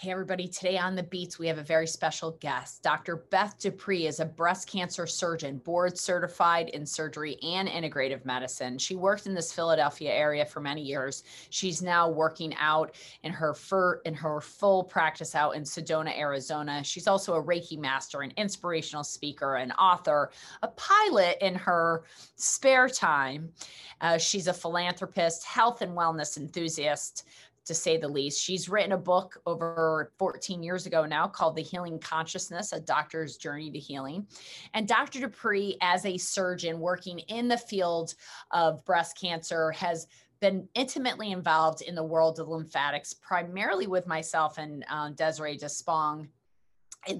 Hey, everybody. Today on the Beats, we have a very special guest. Dr. Beth Dupree is a breast cancer surgeon, board certified in surgery and integrative medicine. She worked in this Philadelphia area for many years. She's now working out in her, fur, in her full practice out in Sedona, Arizona. She's also a Reiki master, an inspirational speaker, an author, a pilot in her spare time. Uh, she's a philanthropist, health and wellness enthusiast to say the least. She's written a book over 14 years ago now called The Healing Consciousness A Doctor's Journey to Healing. And Dr. Dupree, as a surgeon working in the field of breast cancer, has been intimately involved in the world of lymphatics, primarily with myself and um, Desiree Despong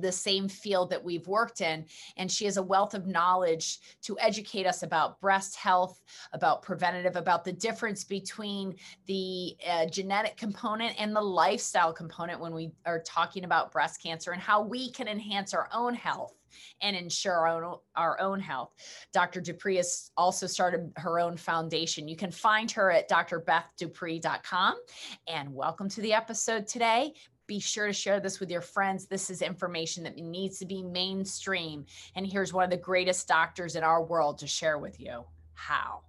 the same field that we've worked in. And she has a wealth of knowledge to educate us about breast health, about preventative, about the difference between the uh, genetic component and the lifestyle component when we are talking about breast cancer and how we can enhance our own health and ensure our own, our own health. Dr. Dupree has also started her own foundation. You can find her at drbethdupree.com. And welcome to the episode today be sure to share this with your friends. This is information that needs to be mainstream. And here's one of the greatest doctors in our world to share with you how.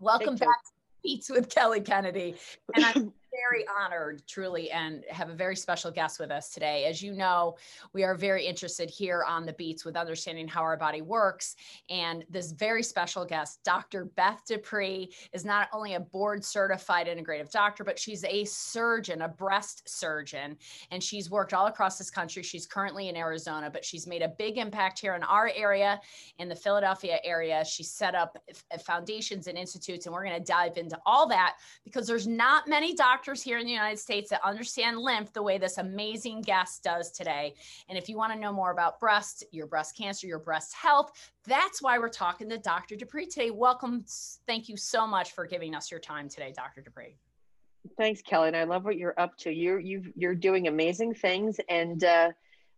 Welcome back to Beats with Kelly Kennedy. And I'm very honored, truly, and have a very special guest with us today. As you know, we are very interested here on the Beats with understanding how our body works. And this very special guest, Dr. Beth Dupree, is not only a board certified integrative doctor, but she's a surgeon, a breast surgeon. And she's worked all across this country. She's currently in Arizona, but she's made a big impact here in our area, in the Philadelphia area. She set up foundations and institutes, and we're going to dive into all that because there's not many doctors doctors here in the United States that understand lymph the way this amazing guest does today. And if you want to know more about breast, your breast cancer, your breast health, that's why we're talking to Dr. Dupree today. Welcome. Thank you so much for giving us your time today, Dr. Dupree. Thanks, Kelly. And I love what you're up to. You're you you're doing amazing things and uh,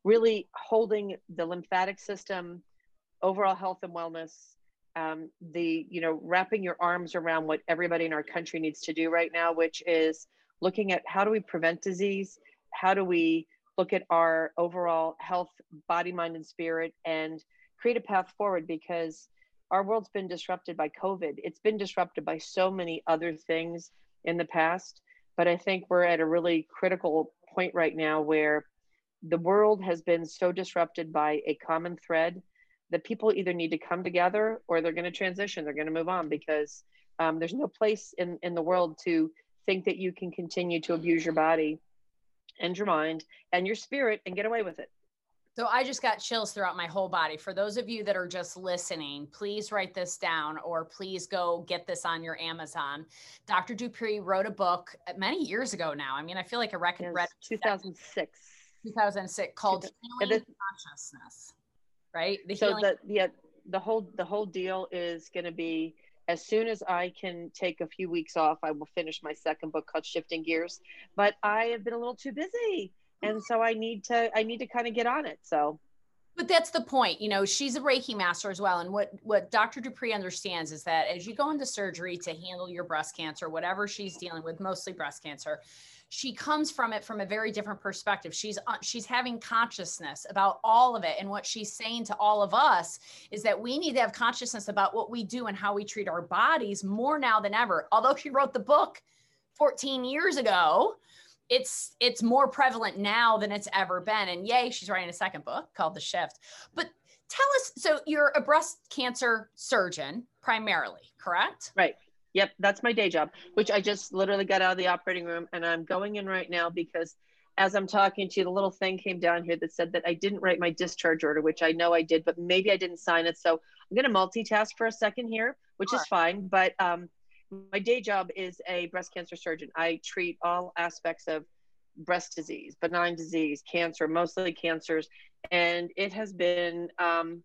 really holding the lymphatic system, overall health and wellness um, the you know wrapping your arms around what everybody in our country needs to do right now which is looking at how do we prevent disease, how do we look at our overall health, body, mind, and spirit, and create a path forward because our world's been disrupted by COVID. It's been disrupted by so many other things in the past. But I think we're at a really critical point right now where the world has been so disrupted by a common thread that people either need to come together or they're going to transition, they're going to move on because um, there's no place in, in the world to think that you can continue to abuse your body and your mind and your spirit and get away with it. So I just got chills throughout my whole body. For those of you that are just listening, please write this down or please go get this on your Amazon. Dr. Dupree wrote a book many years ago now. I mean, I feel like a record read 2006. 2006 called Healing Consciousness, right? The so healing- the yeah, the whole the whole deal is going to be as soon as I can take a few weeks off, I will finish my second book called Shifting Gears. But I have been a little too busy. And so I need to I need to kind of get on it. So but that's the point you know she's a reiki master as well and what what dr dupree understands is that as you go into surgery to handle your breast cancer whatever she's dealing with mostly breast cancer she comes from it from a very different perspective. She's uh, she's having consciousness about all of it. And what she's saying to all of us is that we need to have consciousness about what we do and how we treat our bodies more now than ever. Although she wrote the book 14 years ago it's it's more prevalent now than it's ever been. And yay she's writing a second book called the shift. But tell us so you're a breast cancer surgeon primarily correct? Right Yep, that's my day job, which I just literally got out of the operating room and I'm going in right now because as I'm talking to you, the little thing came down here that said that I didn't write my discharge order, which I know I did, but maybe I didn't sign it. So I'm going to multitask for a second here, which sure. is fine. But um, my day job is a breast cancer surgeon. I treat all aspects of breast disease, benign disease, cancer, mostly cancers, and it has been um,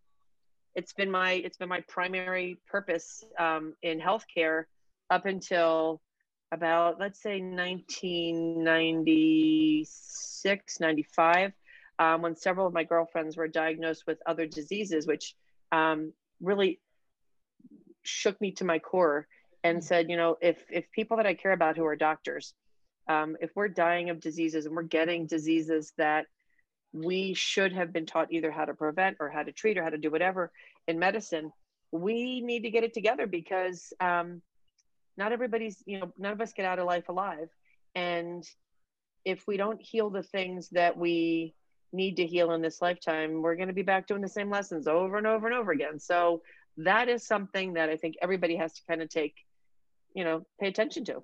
it's been my it's been my primary purpose um, in healthcare up until about let's say 1996 95 um, when several of my girlfriends were diagnosed with other diseases which um, really shook me to my core and mm. said you know if if people that i care about who are doctors um, if we're dying of diseases and we're getting diseases that we should have been taught either how to prevent or how to treat or how to do whatever in medicine we need to get it together because um, not everybody's you know none of us get out of life alive. And if we don't heal the things that we need to heal in this lifetime we're going to be back doing the same lessons over and over and over again. So that is something that i think everybody has to kind of take you know pay attention to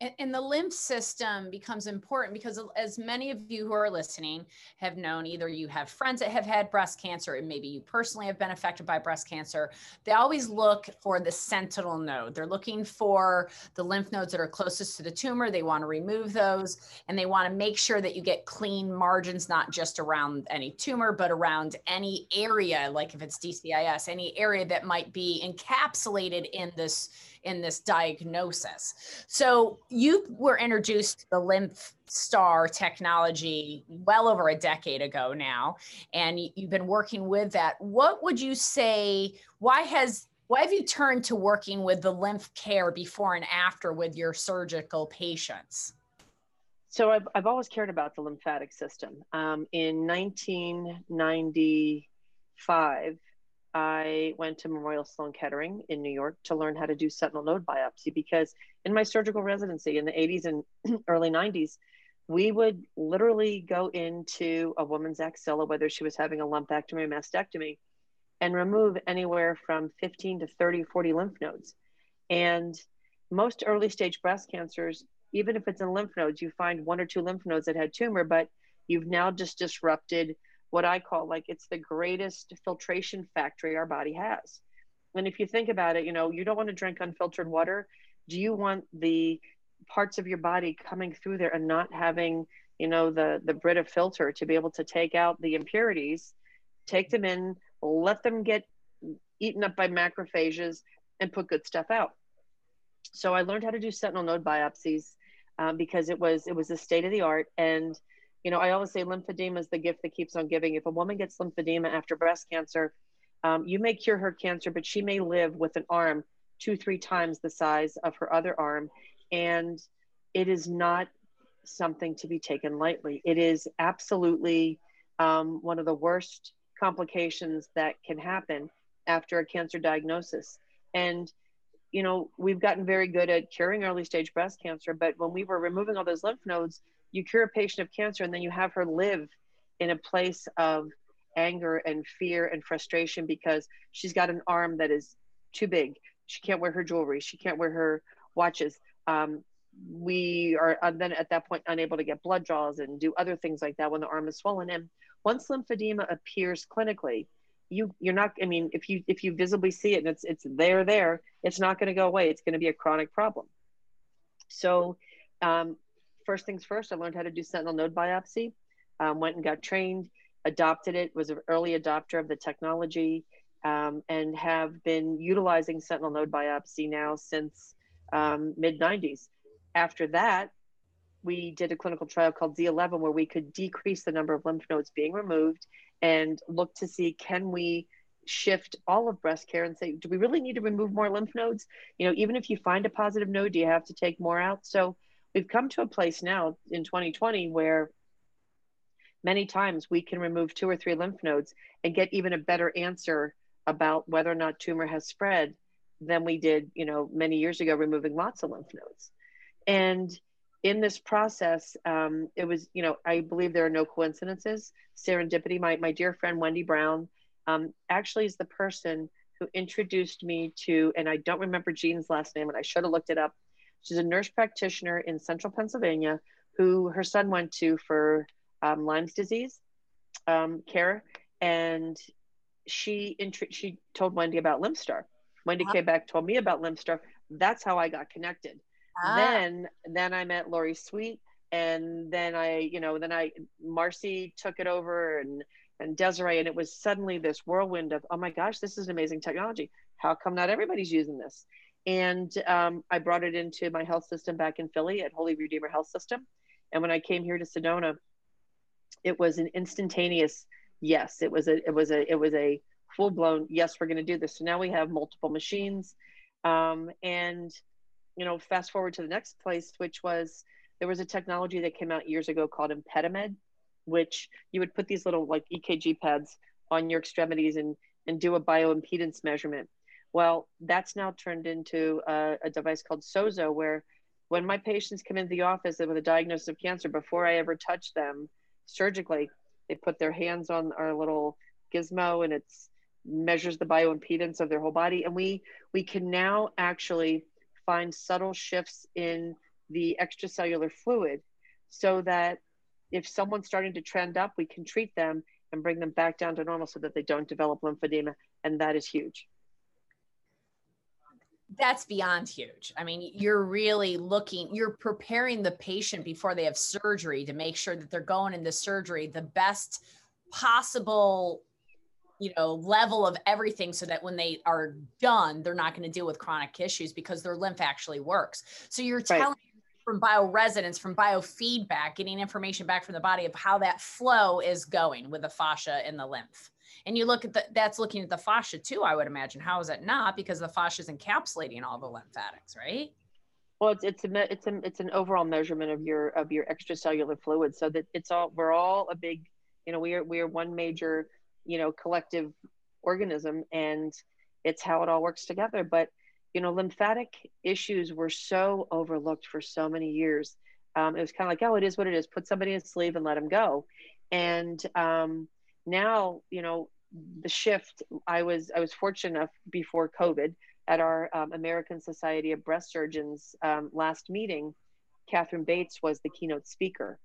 and, and, the lymph system becomes important because as many of you who are listening have known either you have friends that have had breast cancer and maybe you personally have been affected by breast cancer they always look for the sentinel node. They're looking for the lymph nodes that are closest to the tumor. They want to remove those and they want to make sure that you get clean margins not just around any tumor but around any area like if it's dcis any area that might be encapsulated in this in this diagnosis. So you were introduced to the lymph star technology well over a decade ago now and you've been working with that. What would you say why has why have you turned to working with the lymph care before and after with your surgical patients? So i've, I've always cared about the lymphatic system. Um, in 1995 I went to Memorial Sloan Kettering in New York to learn how to do sentinel node biopsy because in my surgical residency in the 80s and early 90s, we would literally go into a woman's axilla, whether she was having a lumpectomy or mastectomy, and remove anywhere from 15 to 30, 40 lymph nodes. And most early stage breast cancers, even if it's in lymph nodes, you find one or two lymph nodes that had tumor, but you've now just disrupted what I call like it's the greatest filtration factory our body has. And if you think about it, you know, you don't want to drink unfiltered water. Do you want the parts of your body coming through there and not having, you know, the the Brita filter to be able to take out the impurities, take them in, let them get eaten up by macrophages, and put good stuff out. So I learned how to do sentinel node biopsies um, because it was it was the state of the art and you know, I always say lymphedema is the gift that keeps on giving. If a woman gets lymphedema after breast cancer, um, you may cure her cancer, but she may live with an arm two, three times the size of her other arm. And it is not something to be taken lightly. It is absolutely um, one of the worst complications that can happen after a cancer diagnosis. And, you know, we've gotten very good at curing early stage breast cancer, but when we were removing all those lymph nodes, you cure a patient of cancer and then you have her live in a place of anger and fear and frustration because she's got an arm that is too big. She can't wear her jewelry. She can't wear her watches. Um, we are uh, then at that point unable to get blood draws and do other things like that when the arm is swollen. And once lymphedema appears clinically, you you're not. I mean, if you if you visibly see it and it's it's there there, it's not going to go away. It's going to be a chronic problem. So um, first things first, I learned how to do sentinel node biopsy, um, went and got trained, adopted it, was an early adopter of the technology, um, and have been utilizing sentinel node biopsy now since um, mid 90s. After that, we did a clinical trial called Z11 where we could decrease the number of lymph nodes being removed and look to see can we shift all of breast care and say, do we really need to remove more lymph nodes? You know, even if you find a positive node, do you have to take more out? So we've come to a place now in 2020 where many times we can remove two or three lymph nodes and get even a better answer about whether or not tumor has spread than we did, you know, many years ago, removing lots of lymph nodes. And in this process, um, it was, you know, I believe there are no coincidences. Serendipity, my, my dear friend Wendy Brown, um, actually is the person who introduced me to, and I don't remember Jean's last name, and I should have looked it up. She's a nurse practitioner in central Pennsylvania who her son went to for um, Lyme's disease um, care. And she, int- she told Wendy about LymphStar. Wendy came back, told me about LymphStar. That's how I got connected. Ah. Then, then I met Lori Sweet. And then I, you know, then I, Marcy took it over and, and Desiree, and it was suddenly this whirlwind of, oh my gosh, this is an amazing technology. How come not everybody's using this? And um, I brought it into my health system back in Philly at Holy Redeemer Health System. And when I came here to Sedona, it was an instantaneous yes. It was a it was a it was a full blown yes. We're going to do this. So now we have multiple machines, um, and you know, fast forward to the next place, which was there was a technology that came out years ago called ImpediMed, which you would put these little like EKG pads on your extremities and and do a bioimpedance measurement. Well, that's now turned into a, a device called Sozo, where when my patients come into the office with a diagnosis of cancer, before I ever touch them surgically, they put their hands on our little gizmo and it measures the bioimpedance of their whole body. And we we can now actually find subtle shifts in the extracellular fluid so that if someone's starting to trend up, we can treat them and bring them back down to normal so that they don't develop lymphedema. And that is huge. That's beyond huge. I mean, you're really looking, you're preparing the patient before they have surgery to make sure that they're going into surgery the best possible you know level of everything so that when they are done they're not going to deal with chronic issues because their lymph actually works so you're telling right from bioresonance, from biofeedback, getting information back from the body of how that flow is going with the fascia and the lymph. And you look at the, that's looking at the fascia too, I would imagine. How is it not? Because the fascia is encapsulating all the lymphatics, right? Well, it's it's a it's a it's an overall measurement of your of your extracellular fluid, so that it's all we're all a big, you know, we are we are one major, you know, collective organism, and it's how it all works together. But you know, lymphatic issues were so overlooked for so many years. Um, it was kind of like, oh, it is what it is. Put somebody in a sleeve and let them go. And um, now, you know, the shift. I was I was fortunate enough before COVID at our um, American Society of Breast Surgeons um, last meeting. Catherine Bates was the keynote speaker,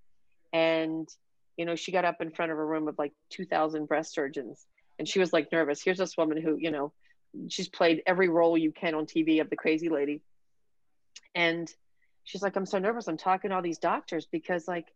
and you know, she got up in front of a room of like 2,000 breast surgeons, and she was like nervous. Here's this woman who, you know, she's played every role you can on TV of the crazy lady. And she's like, I'm so nervous. I'm talking to all these doctors because like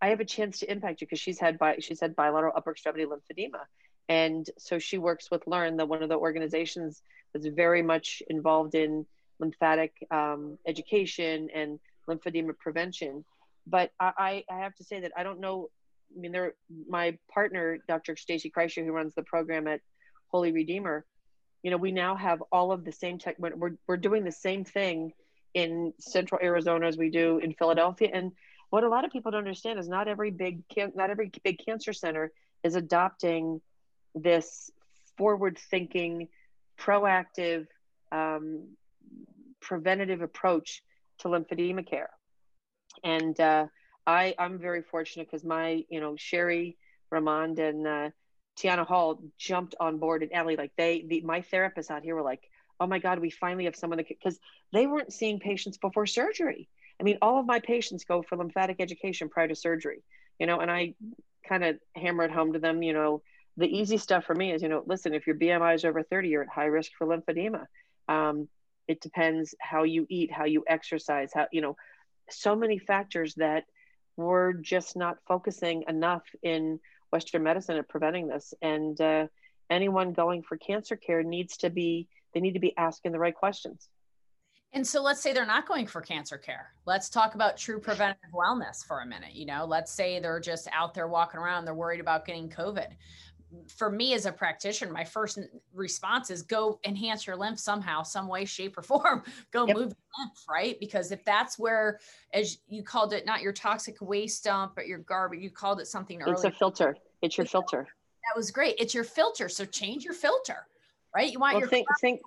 I have a chance to impact you because she's had bi- she's had bilateral upper extremity lymphedema. And so she works with LE&RN, the one of the organizations that's very much involved in lymphatic um, education and lymphedema prevention. But I, I have to say that I don't know. I mean, there, my partner, Dr. Stacy Kreischer, who runs the program at Holy Redeemer, you know we now have all of the same tech we're, we're doing the same thing in central arizona as we do in philadelphia and what a lot of people don't understand is not every big can not every big cancer center is adopting this forward thinking proactive um, preventative approach to lymphedema care and uh, i i'm very fortunate because my you know sherry ramond and uh, Tiana Hall jumped on board and Ellie, like they, the, my therapists out here were like, oh my God, we finally have someone because they weren't seeing patients before surgery. I mean, all of my patients go for lymphatic education prior to surgery, you know, and I kind of hammer it home to them, you know, the easy stuff for me is, you know, listen, if your BMI is over 30, you're at high risk for lymphedema. Um, it depends how you eat, how you exercise, how, you know, so many factors that we're just not focusing enough in Western medicine at preventing this. And uh, anyone going for cancer care needs to be, they need to be asking the right questions. And so let's say they're not going for cancer care. Let's talk about true preventive wellness for a minute. You know, let's say they're just out there walking around, they're worried about getting COVID. For me as a practitioner, my first response is go enhance your lymph somehow, some way, shape, or form. go yep. move lymph, right? Because if that's where, as you called it, not your toxic waste dump, but your garbage, you called it something earlier. It's a filter. It's your filter. That was great. It's your filter. So change your filter, right? You want well, your think think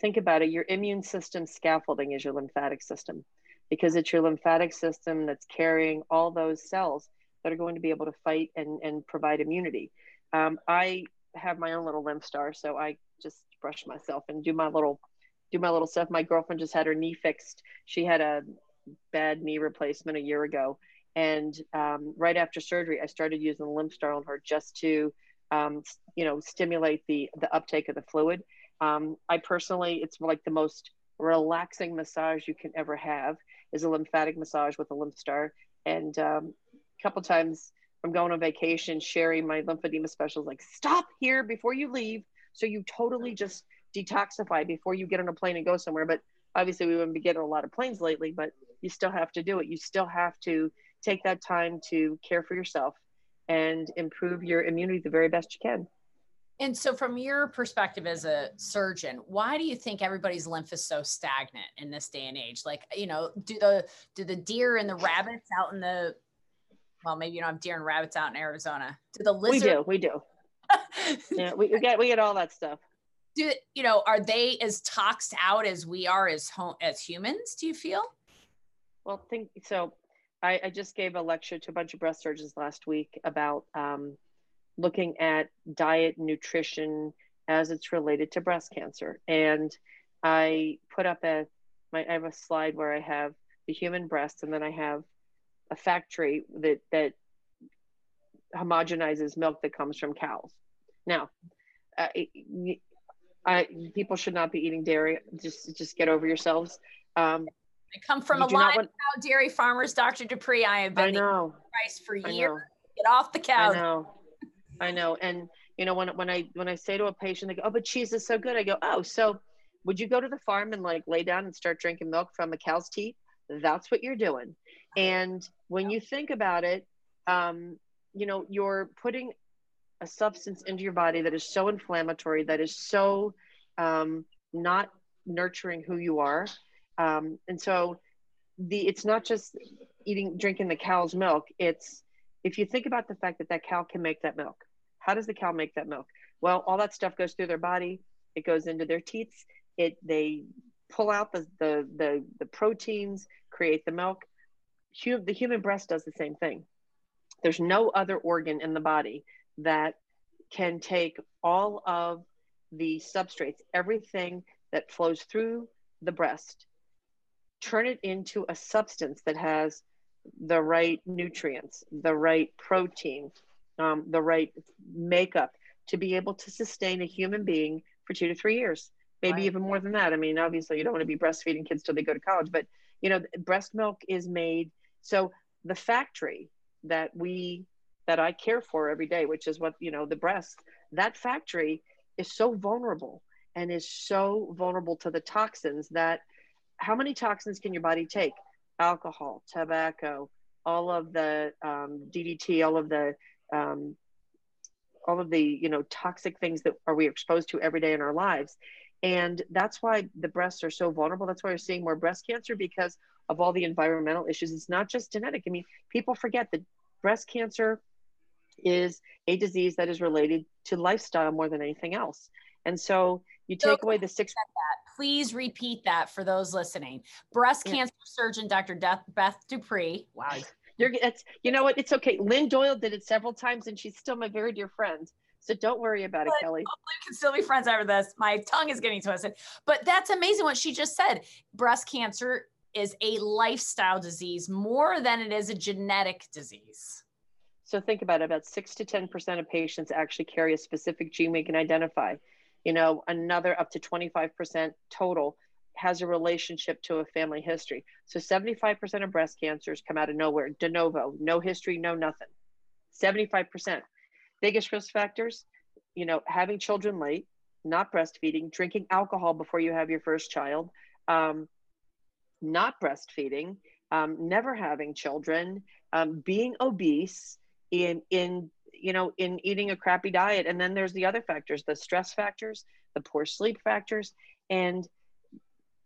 think about it. Your immune system scaffolding is your lymphatic system because it's your lymphatic system that's carrying all those cells that are going to be able to fight and, and provide immunity. Um, I have my own little LymphStar, so I just brush myself and do my little do my little stuff. My girlfriend just had her knee fixed. She had a bad knee replacement a year ago, and um, right after surgery, I started using the LymphStar on her just to, um, you know, stimulate the the uptake of the fluid. Um, I personally, it's like the most relaxing massage you can ever have is a lymphatic massage with a LymphStar. And um, a couple times I'm going on vacation, Sherry, my lymphedema specialist, is like, stop here before you leave. So you totally just detoxify before you get on a plane and go somewhere. But obviously, we wouldn't be getting a lot of planes lately, but you still have to do it. You still have to take that time to care for yourself and improve your immunity the very best you can. And so, from your perspective as a surgeon, why do you think everybody's lymph is so stagnant in this day and age? Like, you know, do the do the deer and the rabbits out in the well, maybe you don't have deer and rabbits out in Arizona. Do the lizards? We do, we do. yeah, we, we get we get all that stuff. Do you know? Are they as toxed out as we are as home as humans? Do you feel? Well, think so. I, I just gave a lecture to a bunch of breast surgeons last week about um, looking at diet nutrition as it's related to breast cancer. And I put up a my I have a slide where I have the human breast and then I have a factory that that homogenizes milk that comes from cows. Now, uh, I, people should not be eating dairy. Just just get over yourselves. Um, I come from a lot want... of cow dairy farmers, Dr. Dupree. I have been I know. Price for years. Get off the cow. I know. And you know, when when I when I say to a patient, they go, "Oh, but cheese is so good," I go, "Oh, so would you go to the farm and like lay down and start drinking milk from a cow's teat? That's what you're doing." And when you think about it, um, you know, you're putting a substance into your body that is so inflammatory, that is so um, not nurturing who you are. Um, and so the it's not just eating drinking the cow's milk. It's if you think about the fact that that cow can make that milk, how does the cow make that milk? Well, all that stuff goes through their body. It goes into their teats. It they pull out the the the, the proteins, create the milk. the human breast does the same thing. There's no other organ in the body that can take all of the substrates, everything that flows through the breast, turn it into a substance that has the right nutrients, the right protein, um, the right makeup to be able to sustain a human being for two to three years, maybe right. even more than that. I mean, obviously, you don't want to be breastfeeding kids till they go to college, but you know, breast milk is made. So the factory that we that I care for every day, which is what you know, the breast, that factory is so vulnerable and is so vulnerable to the toxins that how many toxins can your body take? alcohol, tobacco, all of the um, DDT, all of the um, all of the you know toxic things that are we exposed to every day in our lives and that's why the breasts are so vulnerable that's why we're seeing more breast cancer because of all the environmental issues it's not just genetic i mean people forget that breast cancer is a disease that is related to lifestyle more than anything else and so you take so, away the six please repeat that for those listening. Breast yeah. cancer surgeon Dr. Beth Dupree. Wow. You're, it's, you know what? It's okay. Lynn Doyle did it several times and she's still my very dear friend. So don't worry about it, but Kelly. We can still be friends over this. My tongue is getting twisted. But that's amazing what she just said. Breast cancer is a lifestyle disease more than it is a genetic disease. So think about it about six to 10% of patients actually carry a specific gene we can identify you know, another up to 25% total has a relationship to a family history. So 75% of breast cancers come out of nowhere, de novo, no history, no nothing. 75%. Biggest risk factors, you know, having children late, not breastfeeding, drinking alcohol before you have your first child, um, not breastfeeding, um, never having children, um, being obese, in in you know, in eating a crappy diet. And then there's the other factors, the stress factors, the poor sleep factors. And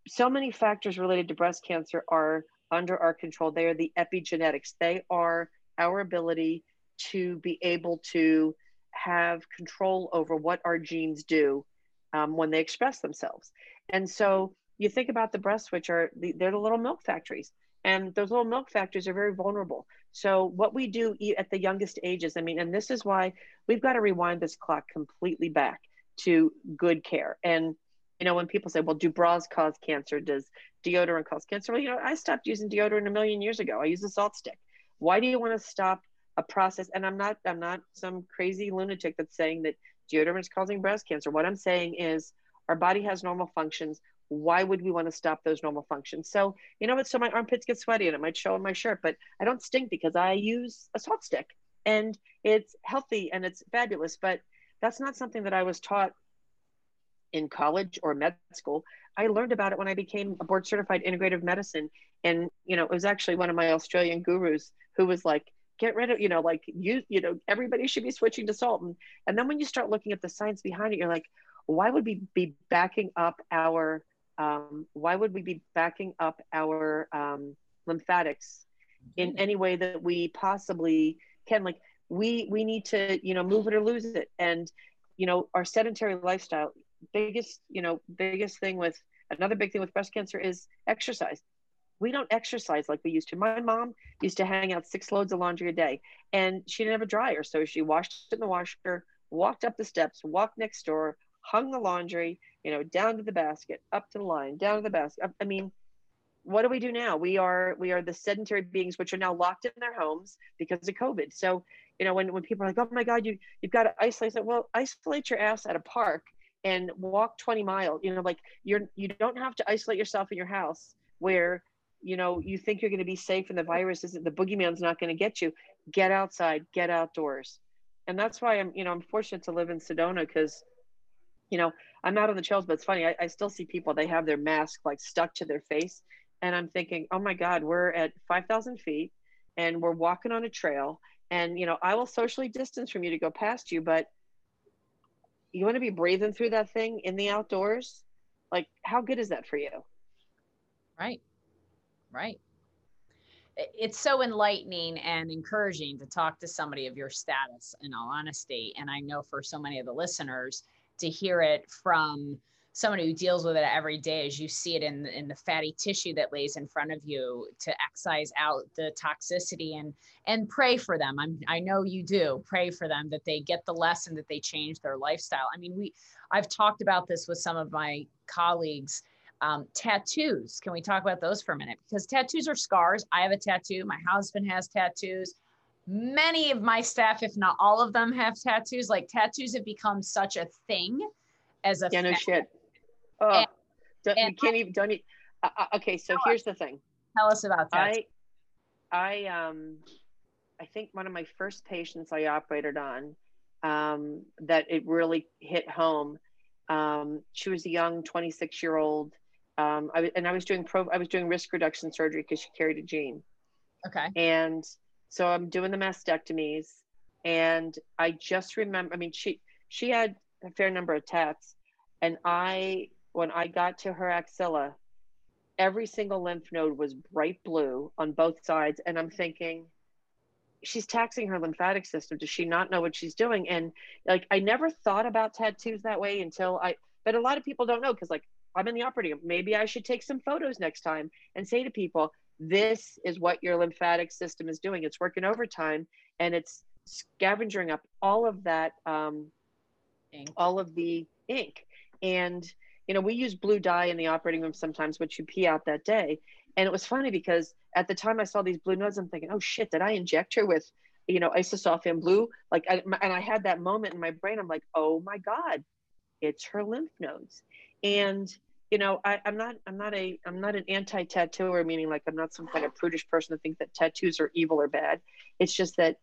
so many factors related to breast cancer are under our control. They are the epigenetics. They are our ability to be able to have control over what our genes do um, when they express themselves. And so you think about the breasts, which are the, they're the little milk factories, and those little milk factories are very vulnerable. So what we do at the youngest ages, I mean, and this is why we've got to rewind this clock completely back to good care. And you know, when people say, "Well, do bras cause cancer? Does deodorant cause cancer?" Well, you know, I stopped using deodorant a million years ago. I use a salt stick. Why do you want to stop a process? And I'm not, I'm not some crazy lunatic that's saying that deodorant is causing breast cancer. What I'm saying is, our body has normal functions why would we want to stop those normal functions? So, you know what? So my armpits get sweaty and it might show in my shirt, but I don't stink because I use a salt stick and it's healthy and it's fabulous. But that's not something that I was taught in college or med school. I learned about it when I became a board certified integrative medicine. And, you know, it was actually one of my Australian gurus who was like, get rid of, you know, like you, you know, everybody should be switching to salt. And, and then when you start looking at the science behind it, you're like, why would we be backing up our, um, why would we be backing up our um, lymphatics in any way that we possibly can? Like we, we need to, you know, move it or lose it. And, you know, our sedentary lifestyle, biggest, you know, biggest thing with another big thing with breast cancer is exercise. We don't exercise like we used to. My mom used to hang out six loads of laundry a day and she didn't have a dryer. So she washed it in the washer, walked up the steps, walked next door, hung the laundry, you know, down to the basket, up to the line, down to the basket. I mean, what do we do now? We are we are the sedentary beings which are now locked in their homes because of COVID. So, you know, when, when people are like, oh my God, you you've got to isolate, well, isolate your ass at a park and walk 20 miles you know like you're you don't have to isolate yourself in your house where you know you think you're going to be safe and the virus isn't the boogeyman's not going to get you. Get outside get outdoors. And that's why i'm you know i'm fortunate to live in sedona because you know i'm out on the trails but it's funny I, I still see people they have their mask like stuck to their face. And i'm thinking oh my god we're at 5000 feet and we're walking on a trail. And you know i will socially distance from you to go past you but you want to be breathing through that thing in the outdoors? Like how good is that for you? Right. Right. It's so enlightening and encouraging to talk to somebody of your status in all honesty. And i know for so many of the listeners to hear it from someone who deals with it every day as you see it in, in the fatty tissue that lays in front of you to excise out the toxicity and and pray for them. I'm i know you do. Pray for them that they get the lesson that they change their lifestyle. I mean we i've talked about this with some of my colleagues. Um, tattoos. Can we talk about those for a minute? Because tattoos are scars. I have a tattoo. My husband has tattoos. Many of my staff if not all of them have tattoos. Like tattoos have become such a thing as a yeah, no shit don't, and you can't even, don't even, uh, uh okay, so here's the thing. Tell us about that. I, I, um, I think one of my first patients I operated on, um, that it really hit home. Um, she was a young 26 year old. Um, I, and I was doing pro, I was doing risk reduction surgery because she carried a gene. Okay. And so I'm doing the mastectomies, and I just remember. I mean, she she had a fair number of tats, and I when I got to her axilla, every single lymph node was bright blue on both sides. And I'm thinking, she's taxing her lymphatic system. Does she not know what she's doing? And like, I never thought about tattoos that way until I, but a lot of people don't know because, like, I'm in the operating room. Maybe I should take some photos next time and say to people, this is what your lymphatic system is doing. It's working overtime and it's scavenging up all of that, um, ink. all of the ink. And you know, we use blue dye in the operating room sometimes, which you pee out that day. And it was funny because at the time I saw these blue nodes, I'm thinking, oh shit, did I inject her with, you know, isosulfan blue? Like, I, and I had that moment in my brain. I'm like, oh my God, it's her lymph nodes. And, you know, I, I'm not, I'm not a, I'm not an anti-tattooer, meaning like I'm not some kind of prudish person to think that tattoos are evil or bad. It's just that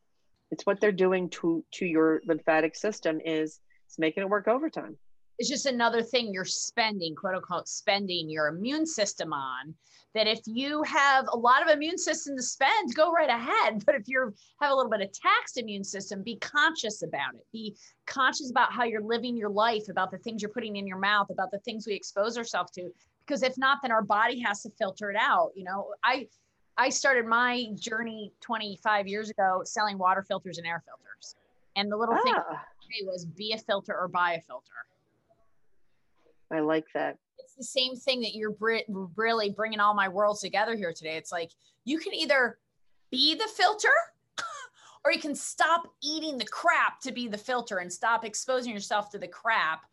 it's what they're doing to, to your lymphatic system is it's making it work overtime it's just another thing you're spending, quote unquote, spending your immune system on. That if you have a lot of immune system to spend, go right ahead. But if you have a little bit of taxed immune system, be conscious about it. Be conscious about how you're living your life, about the things you're putting in your mouth, about the things we expose ourselves to. Because if not, then our body has to filter it out. You know, I I started my journey 25 years ago selling water filters and air filters. And the little ah. thing was be a filter or buy a filter I like that. It's the same thing that you're really bringing all my worlds together here today. It's like you can either be the filter or you can stop eating the crap to be the filter and stop exposing yourself to the crap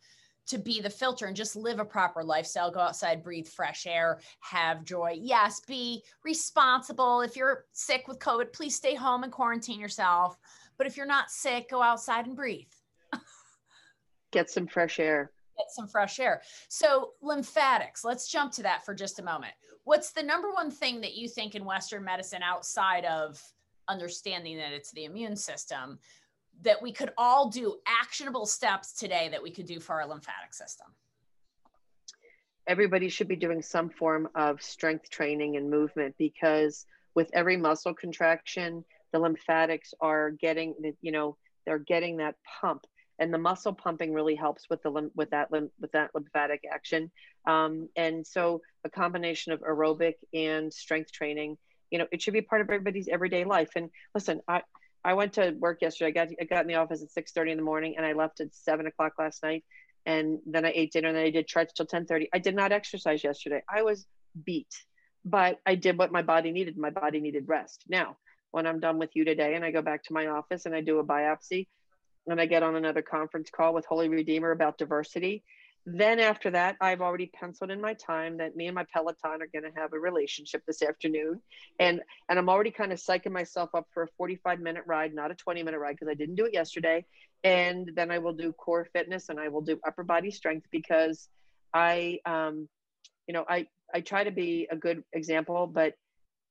to be the filter and just live a proper lifestyle. Go outside breathe fresh air have joy. Yes be responsible. If you're sick with covid please stay home and quarantine yourself. But if you're not sick go outside and breathe. Get some fresh air get some fresh air. So, lymphatics, let's jump to that for just a moment. What's the number one thing that you think in Western medicine outside of understanding that it's the immune system that we could all do actionable steps today that we could do for our lymphatic system? everybody should be doing some form of strength training and movement because with every muscle contraction, the lymphatics are getting, you know, they're getting that pump and the muscle pumping really helps with the with that with that lymphatic action. Um, and so a combination of aerobic and strength training you know it should be part of everybody's everyday life. And listen i i went to work yesterday. I got i got in the office at 6 30 in the morning and i left at 7 o'clock last night. And then i ate dinner and then i did charts till 10 30 i did not exercise yesterday. I was beat but i did what my body needed. My body needed rest. Now when i'm done with you today and i go back to my office and i do a biopsy and I get on another conference call with Holy Redeemer about diversity. Then after that, I've already penciled in my time that me and my Peloton are going to have a relationship this afternoon, and and I'm already kind of psyching myself up for a 45 minute ride, not a 20 minute ride because I didn't do it yesterday. And then I will do core fitness and I will do upper body strength because I, um, you know, I I try to be a good example, but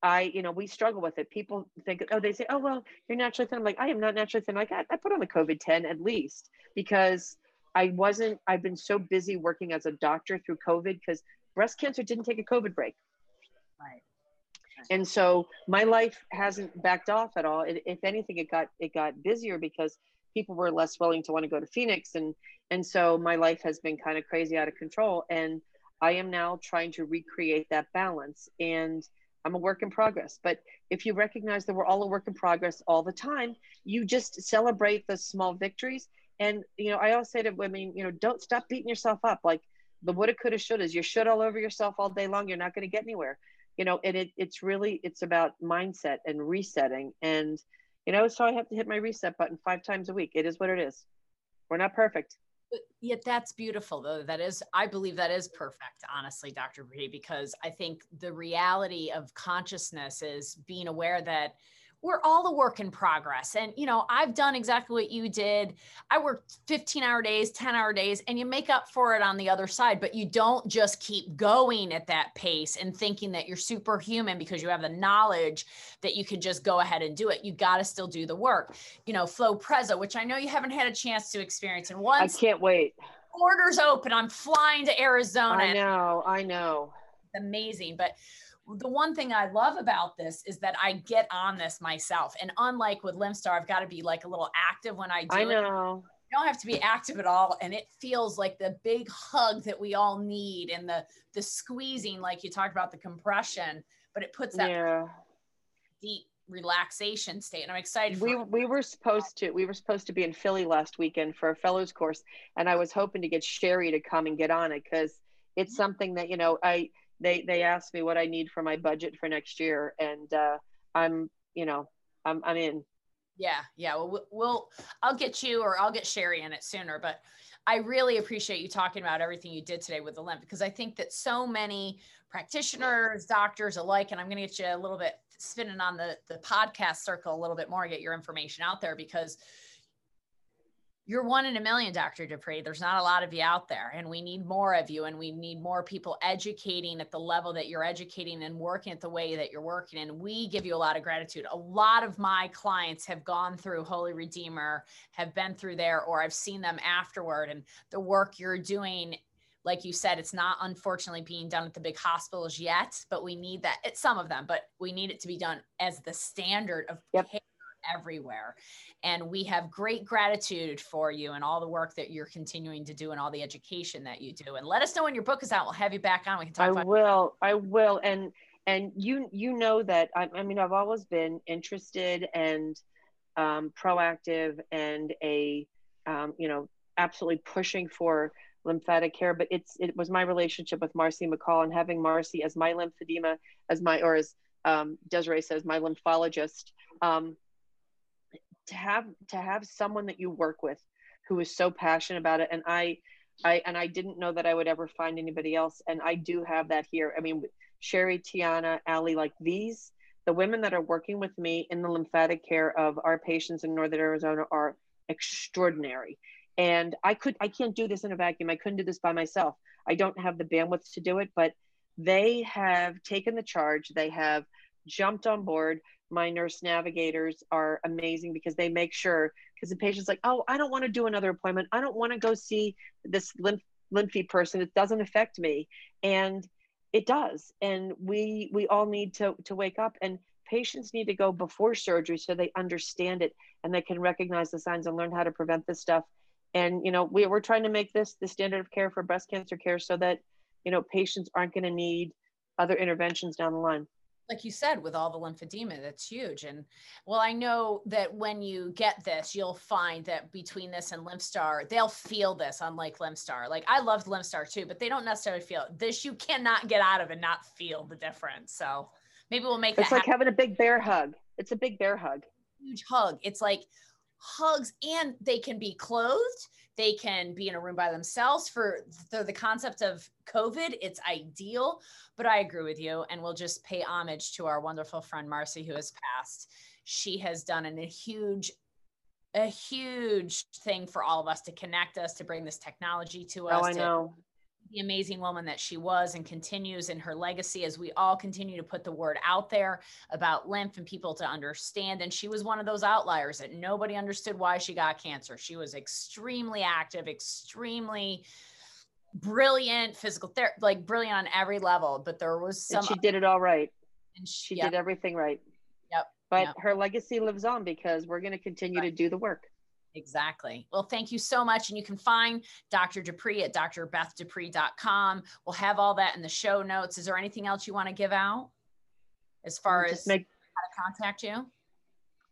I, you know, we struggle with it. People think, oh, they say, oh, well, you're naturally thin. I'm like, I am not naturally thin. Like, I, I put on the COVID 10 at least because I wasn't, I've been so busy working as a doctor through COVID because breast cancer didn't take a COVID break. Right. And so my life hasn't backed off at all. It, if anything, it got, it got busier because people were less willing to want to go to Phoenix. And, and so my life has been kind of crazy out of control. And I am now trying to recreate that balance. And, I'm a work in progress. But if you recognize that we're all a work in progress all the time, you just celebrate the small victories. And, you know, I always say to women, you know, don't stop beating yourself up. Like the woulda, coulda, shoulda is you should all over yourself all day long. You're not going to get anywhere. You know, and it, it's really, it's about mindset and resetting. And, you know, so I have to hit my reset button five times a week. It is what it is. We're not perfect yet that's beautiful though. That is i believe that is perfect honestly dr Bree, because i think the reality of consciousness is being aware that we're all a work in progress. And, you know, I've done exactly what you did. I worked 15 hour days, 10 hour days, and you make up for it on the other side, but you don't just keep going at that pace and thinking that you're superhuman because you have the knowledge that you can just go ahead and do it. You got to still do the work. You know, Flowpresso, which I know you haven't had a chance to experience. And once I can't wait. Orders open, I'm flying to Arizona. I know, I know. Amazing. But the one thing I love about this is that I get on this myself. And unlike with LymphStar, I've got to be like a little active when I do I know. It. You don't have to be active at all. And it feels like the big hug that we all need and the the squeezing, like you talked about the compression, but it puts that yeah. deep relaxation state. And I'm excited. we we were supposed to we were supposed to be in Philly last weekend for a fellows course, and I was hoping to get Sherry to come and get on it because it's something that you know I they they asked me what I need for my budget for next year, and uh, I'm you know I'm I'm in. Yeah, yeah. Well, we'll I'll get you or I'll get Sherry in it sooner, but I really appreciate you talking about everything you did today with the lymph because I think that so many practitioners, doctors alike, and I'm going to get you a little bit spinning on the the podcast circle a little bit more, get your information out there because you're one in a million, Dr. Dupree. There's not a lot of you out there, and we need more of you, and we need more people educating at the level that you're educating and working at the way that you're working. And we give you a lot of gratitude. A lot of my clients have gone through Holy Redeemer, have been through there, or I've seen them afterward, and the work you're doing. Like you said, it's not unfortunately being done at the big hospitals yet, but we need that. It's some of them, but we need it to be done as the standard of yep. care everywhere. And we have great gratitude for you and all the work that you're continuing to do and all the education that you do. And let us know when your book is out. We'll have you back on. We can talk I will. I will. And and you you know that I, I mean I've always been interested and um, proactive and a um, you know absolutely pushing for lymphatic care but it's it was my relationship with marcy mccall and having marcy as my lymphedema as my or as um, desiree says my lymphologist um, to have to have someone that you work with who is so passionate about it. And i i and i didn't know that i would ever find anybody else. And i do have that here. I mean sherry tiana ali like these the women that are working with me in the lymphatic care of our patients in northern arizona are extraordinary. And i could i can't do this in a vacuum. I couldn't do this by myself. I don't have the bandwidth to do it but they have taken the charge. They have jumped on board my nurse navigators are amazing because they make sure because the patient's like oh i don't want to do another appointment i don't want to go see this lymph lymphy person. It doesn't affect me. And it does. And we we all need to to wake up and patients need to go before surgery so they understand it and they can recognize the signs and learn how to prevent this stuff. And you know, we, we're trying to make this the standard of care for breast cancer care so that you know patients aren't going to need other interventions down the line like you said, with all the lymphedema, that's huge. And well, I know that when you get this, you'll find that between this and LymphStar, they'll feel this, unlike LymphStar. Like I loved LymphStar too, but they don't necessarily feel it. this. You cannot get out of and not feel the difference. So maybe we'll make it's like happen. having a big bear hug. It's a big bear hug. Huge hug. It's like hugs and they can be clothed. They can be in a room by themselves. For the, the concept of covid it's ideal but i agree with you and we'll just pay homage to our wonderful friend marcy who has passed. She has done an, a huge a huge thing for all of us to connect us to bring this technology to oh, us oh, I to, know the amazing woman that she was and continues in her legacy as we all continue to put the word out there about lymph and people to understand. And she was one of those outliers that nobody understood why she got cancer. She was extremely active, extremely brilliant physical therapy, like brilliant on every level. But there was some. And she did it all right. And she, she yep. did everything right. Yep. But yep. her legacy lives on because we're going to continue right. to do the work. Exactly. Well, thank you so much. And you can find Dr. Dupree at drbethdupree.com. We'll have all that in the show notes. Is there anything else you want to give out as far as make, how to contact you?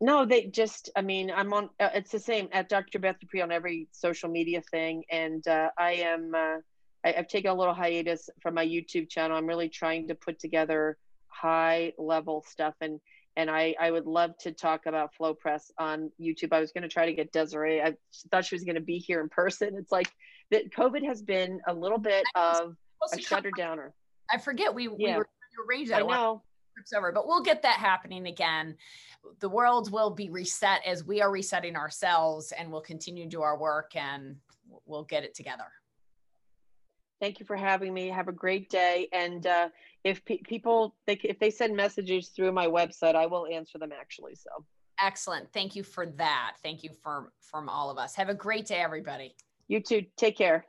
No, they just, I mean, I'm on, uh, it's the same at Dr. Beth Dupree on every social media thing. And uh, I am, uh, I, I've taken a little hiatus from my YouTube channel. I'm really trying to put together high level stuff. And and I, I would love to talk about Flowpresso on YouTube. I was going to try to get Desiree. I thought she was going to be here in person. It's like that COVID has been a little bit of a shutter downer. I forget we, yeah. we were arrange that. I know. Over, but we'll get that happening again. The world will be reset as we are resetting ourselves, and we'll continue to do our work and we'll get it together. Thank you for having me. Have a great day. And uh, if pe- people they if they send messages through my website i will answer them actually so. Excellent. Thank you for that. Thank you from from all of us. Have a great day everybody. You too. Take care